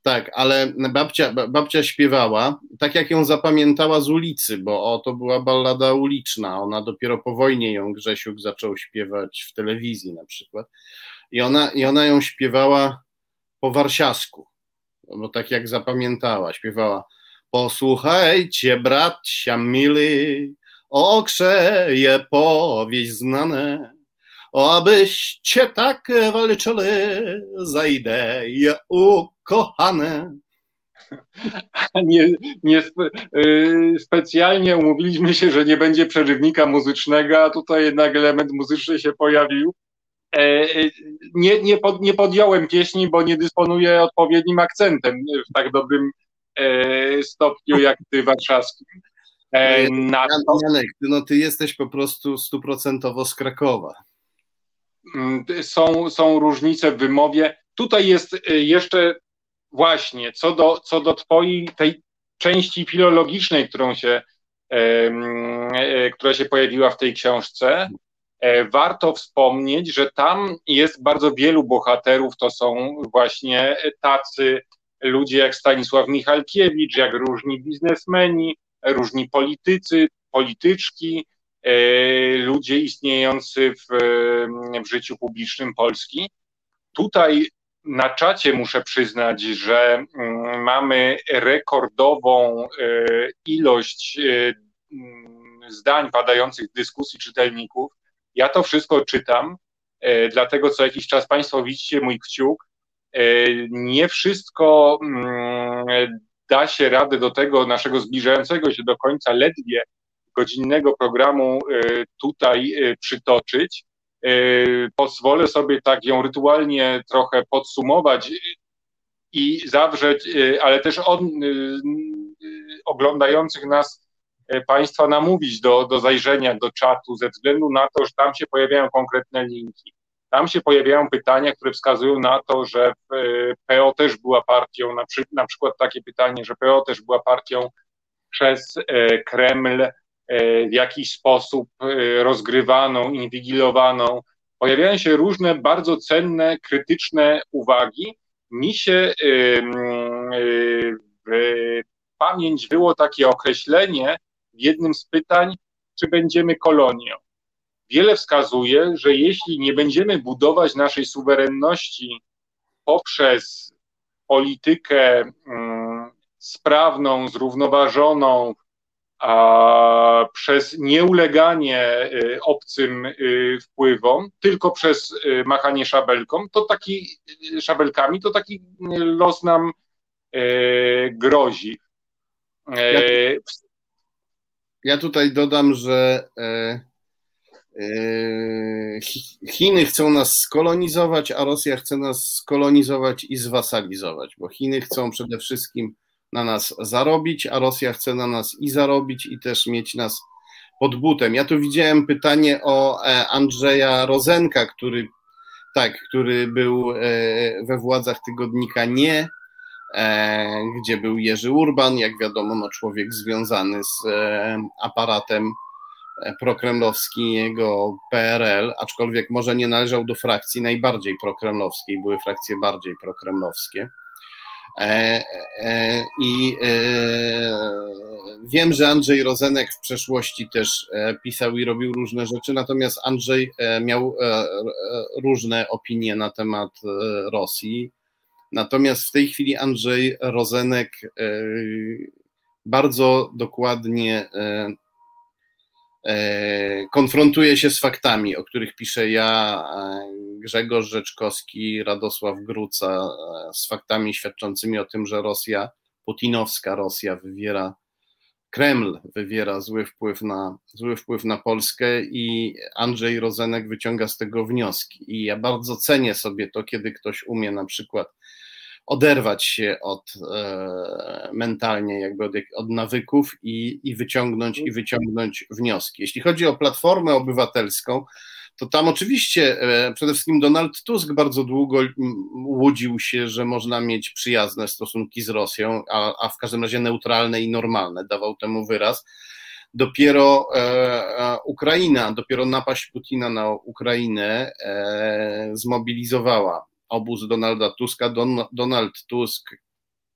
Tak, ale babcia, babcia śpiewała, tak jak ją zapamiętała z ulicy, bo o, to była ballada uliczna. Ona dopiero po wojnie ją Grzesiuk zaczął śpiewać w telewizji na przykład. I ona, i ona ją śpiewała po warsiasku, bo tak jak zapamiętała, śpiewała Posłuchajcie, bracia mili, okrzeje powieść znane, abyście tak walczyli za idee ukochane. Nie, nie spe, y, specjalnie umówiliśmy się, że nie będzie przerywnika muzycznego, a tutaj jednak element muzyczny się pojawił. E, e, nie, nie, pod, nie podjąłem pieśni, bo nie dysponuję odpowiednim akcentem w tak dobrym e, stopniu jak ty warszawskim. Na... Janek, no ty jesteś po prostu stuprocentowo z Krakowa. Mm, są, są różnice w wymowie. Tutaj jest jeszcze właśnie co do, co do twojej tej części filologicznej, którą się, która się pojawiła w tej książce, warto wspomnieć, że tam jest bardzo wielu bohaterów, to są właśnie tacy ludzie jak Stanisław Michalkiewicz, jak różni biznesmeni, różni politycy, polityczki, e, ludzie istniejący w, w życiu publicznym Polski. Tutaj na czacie muszę przyznać, że mm, mamy rekordową e, ilość zdań padających w dyskusji czytelników. Ja to wszystko czytam, e, dlatego co jakiś czas Państwo widzicie mój kciuk. E, nie wszystko mm, da się radę do tego naszego zbliżającego się do końca ledwie godzinnego programu e, tutaj przytoczyć. Pozwolę sobie tak ją rytualnie trochę podsumować i zawrzeć, ale też on, oglądających nas państwa namówić do, do zajrzenia do czatu ze względu na to, że tam się pojawiają konkretne linki. Tam się pojawiają pytania, które wskazują na to, że e, PO też była partią, na, przy, na przykład takie pytanie, że PO też była partią przez e, Kreml w jakiś sposób rozgrywaną, inwigilowaną. Pojawiają się różne bardzo cenne, krytyczne uwagi. Mi się w pamięć było takie określenie, w jednym z pytań, czy będziemy kolonią. Wiele wskazuje, że jeśli nie będziemy budować naszej suwerenności poprzez politykę mm, sprawną, zrównoważoną, a przez nieuleganie y, obcym y, wpływom, tylko przez y, machanie szabelką, to taki szabelkami, to taki los nam grozi. Ja tutaj dodam, że e, e, Chiny chcą nas skolonizować, a Rosja chce nas skolonizować i zwasalizować, bo Chiny chcą przede wszystkim na nas zarobić, a Rosja chce na nas i zarobić, i też mieć nas pod butem. Ja tu widziałem pytanie o e, Andrzeja Rozenka, który tak, który był we władzach tygodnika nie gdzie był Jerzy Urban, jak wiadomo, no człowiek związany z e, aparatem e, prokremlowskiego PRL, aczkolwiek może nie należał do frakcji najbardziej prokremlowskiej, były frakcje bardziej prokremlowskie. I wiem, że Andrzej Rozenek w przeszłości też pisał i robił różne rzeczy, natomiast Andrzej miał różne opinie na temat Rosji Natomiast w tej chwili Andrzej Rozenek e, bardzo dokładnie e, e, konfrontuje się z faktami, o których piszę ja, Grzegorz Rzeczkowski, Radosław Gruca, z faktami świadczącymi o tym, że Rosja, putinowska Rosja wywiera Kreml wywiera zły wpływ na, zły wpływ na Polskę i Andrzej Rozenek wyciąga z tego wnioski. I ja bardzo cenię sobie to, kiedy ktoś umie na przykład oderwać się od e, mentalnie jakby od, od nawyków i, i wyciągnąć i wyciągnąć wnioski. Jeśli chodzi o Platformę Obywatelską, to tam oczywiście e, przede wszystkim Donald Tusk bardzo długo łudził się, że można mieć przyjazne stosunki z Rosją, a, a w każdym razie neutralne i normalne, dawał temu wyraz. Dopiero e, e Ukraina, dopiero napaść Putina na Ukrainę e, zmobilizowała obóz Donalda Tuska. Don, Donald Tusk,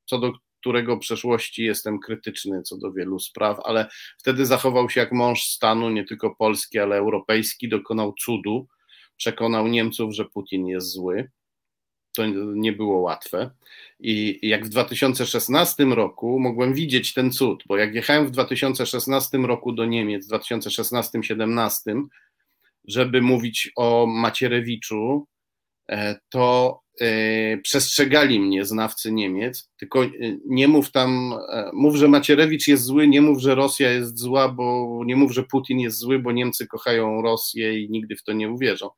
co do którego przeszłości jestem krytyczny co do wielu spraw, ale wtedy zachował się jak mąż stanu, nie tylko polski, ale europejski, dokonał cudu, przekonał Niemców, że Putin jest zły. To nie było łatwe. I jak w 2016 roku mogłem widzieć ten cud, bo jak jechałem w 2016 roku do Niemiec, w 2016-17, żeby mówić o Macierewiczu, to E, przestrzegali mnie znawcy Niemiec, tylko e, nie mów tam, e, mów, że Macierewicz jest zły, nie mów, że Rosja jest zła, bo nie mów, że Putin jest zły, bo Niemcy kochają Rosję i nigdy w to nie uwierzą.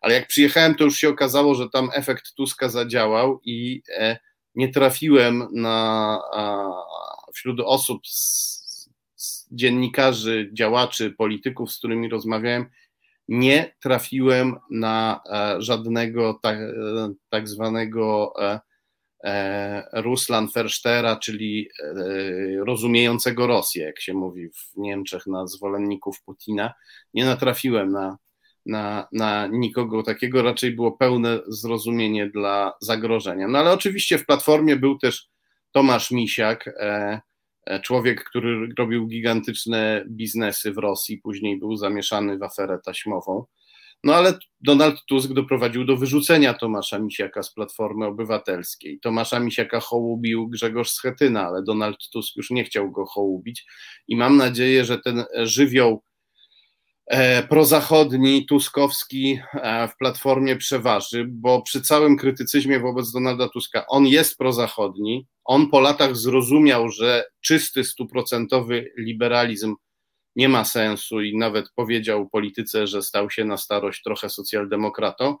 Ale jak przyjechałem, to już się okazało, że tam efekt Tuska zadziałał i nie trafiłem na wśród osób, dziennikarzy, działaczy, polityków, z którymi rozmawiałem, nie trafiłem na e, żadnego tak, tak zwanego e, Ruslan Ferstera, czyli rozumiejącego Rosję, jak się mówi w Niemczech na zwolenników Putina. Nie natrafiłem na, na, na nikogo takiego, raczej było pełne zrozumienie dla zagrożenia. No ale oczywiście w platformie był też Tomasz Misiak, człowiek, który robił gigantyczne biznesy w Rosji, później był zamieszany w aferę taśmową. No ale Donald Tusk doprowadził do wyrzucenia Tomasza Misiaka z Platformy Obywatelskiej. Tomasza Misiaka hołubił Grzegorz Schetyna, ale Donald Tusk już nie chciał go hołubić i mam nadzieję, że ten żywioł e, prozachodni, tuskowski e, w Platformie przeważy, bo przy całym krytycyzmie wobec Donalda Tuska on jest prozachodni, on po latach zrozumiał, że czysty, stuprocentowy liberalizm nie ma sensu i nawet powiedział polityce, że stał się na starość trochę socjaldemokratą.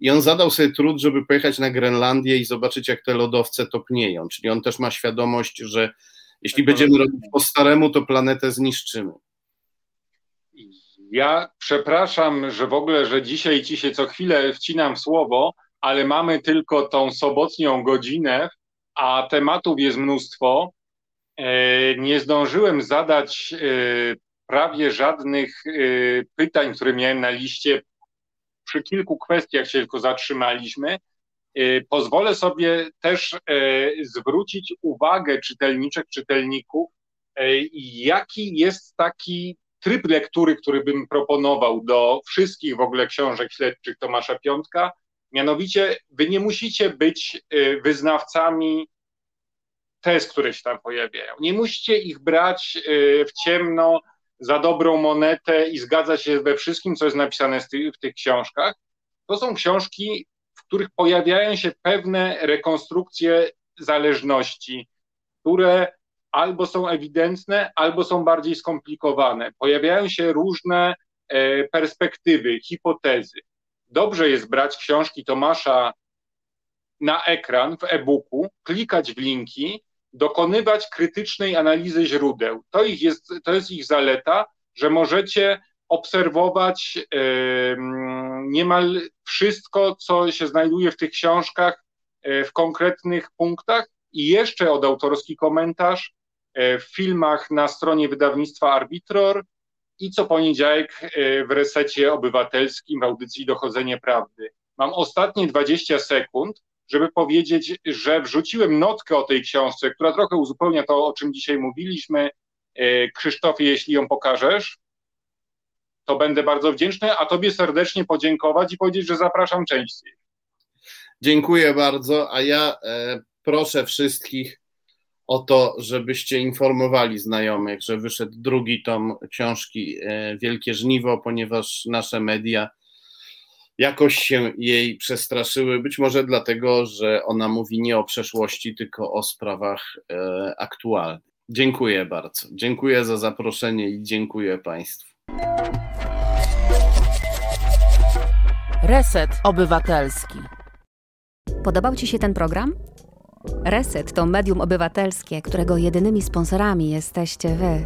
I on zadał sobie trud, żeby pojechać na Grenlandię i zobaczyć, jak te lodowce topnieją. Czyli on też ma świadomość, że jeśli będziemy robić po staremu, to planetę zniszczymy. Ja przepraszam, że w ogóle, że dzisiaj ci się co chwilę wcinam w słowo, ale mamy tylko tą sobotnią godzinę, a tematów jest mnóstwo. E, nie zdążyłem zadać e, prawie żadnych e, pytań, które miałem na liście. Przy kilku kwestiach się tylko zatrzymaliśmy. Pozwolę sobie też zwrócić uwagę czytelniczek, czytelników, jaki jest taki tryb lektury, który bym proponował do wszystkich w ogóle książek śledczych Tomasza Piątka, Mianowicie, wy nie musicie być y, wyznawcami tez, które się tam pojawiają. Nie musicie ich brać y, w ciemno za dobrą monetę i zgadzać się we wszystkim, co jest napisane w tych książkach. To są książki, w których pojawiają się pewne rekonstrukcje zależności, które albo są ewidentne, albo są bardziej skomplikowane. Pojawiają się różne e, perspektywy, hipotezy dobrze jest brać książki Tomasza na ekran w e-booku, klikać w linki, dokonywać krytycznej analizy źródeł. To, ich jest, to jest ich zaleta, że możecie obserwować yy, niemal wszystko, co się znajduje w tych książkach yy, w konkretnych punktach i jeszcze od autorski komentarz w filmach na stronie wydawnictwa Arbitror, i co poniedziałek e, w resecie obywatelskim w audycji Dochodzenie Prawdy. Mam ostatnie 20 sekund, żeby powiedzieć, że wrzuciłem notkę o tej książce, która trochę uzupełnia to, o czym dzisiaj mówiliśmy. E, Krzysztofie, jeśli ją pokażesz, to będę bardzo wdzięczny, a Tobie serdecznie podziękować i powiedzieć, że zapraszam częściej. Dziękuję bardzo, a ja e, proszę wszystkich o to, żebyście informowali znajomych, że wyszedł drugi tom książki e, Wielkie Żniwo, ponieważ nasze media jakoś się jej przestraszyły, być może dlatego, że ona mówi nie o przeszłości, tylko o sprawach e, aktualnych. Dziękuję bardzo. Dziękuję za zaproszenie i dziękuję Państwu. Reset Obywatelski. Podobał Ci się ten program? Reset to medium obywatelskie, którego jedynymi sponsorami jesteście Wy,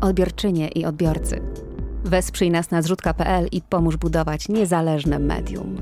odbiorczynie i odbiorcy. Wesprzyj nas na zrzutka.pl i pomóż budować niezależne medium.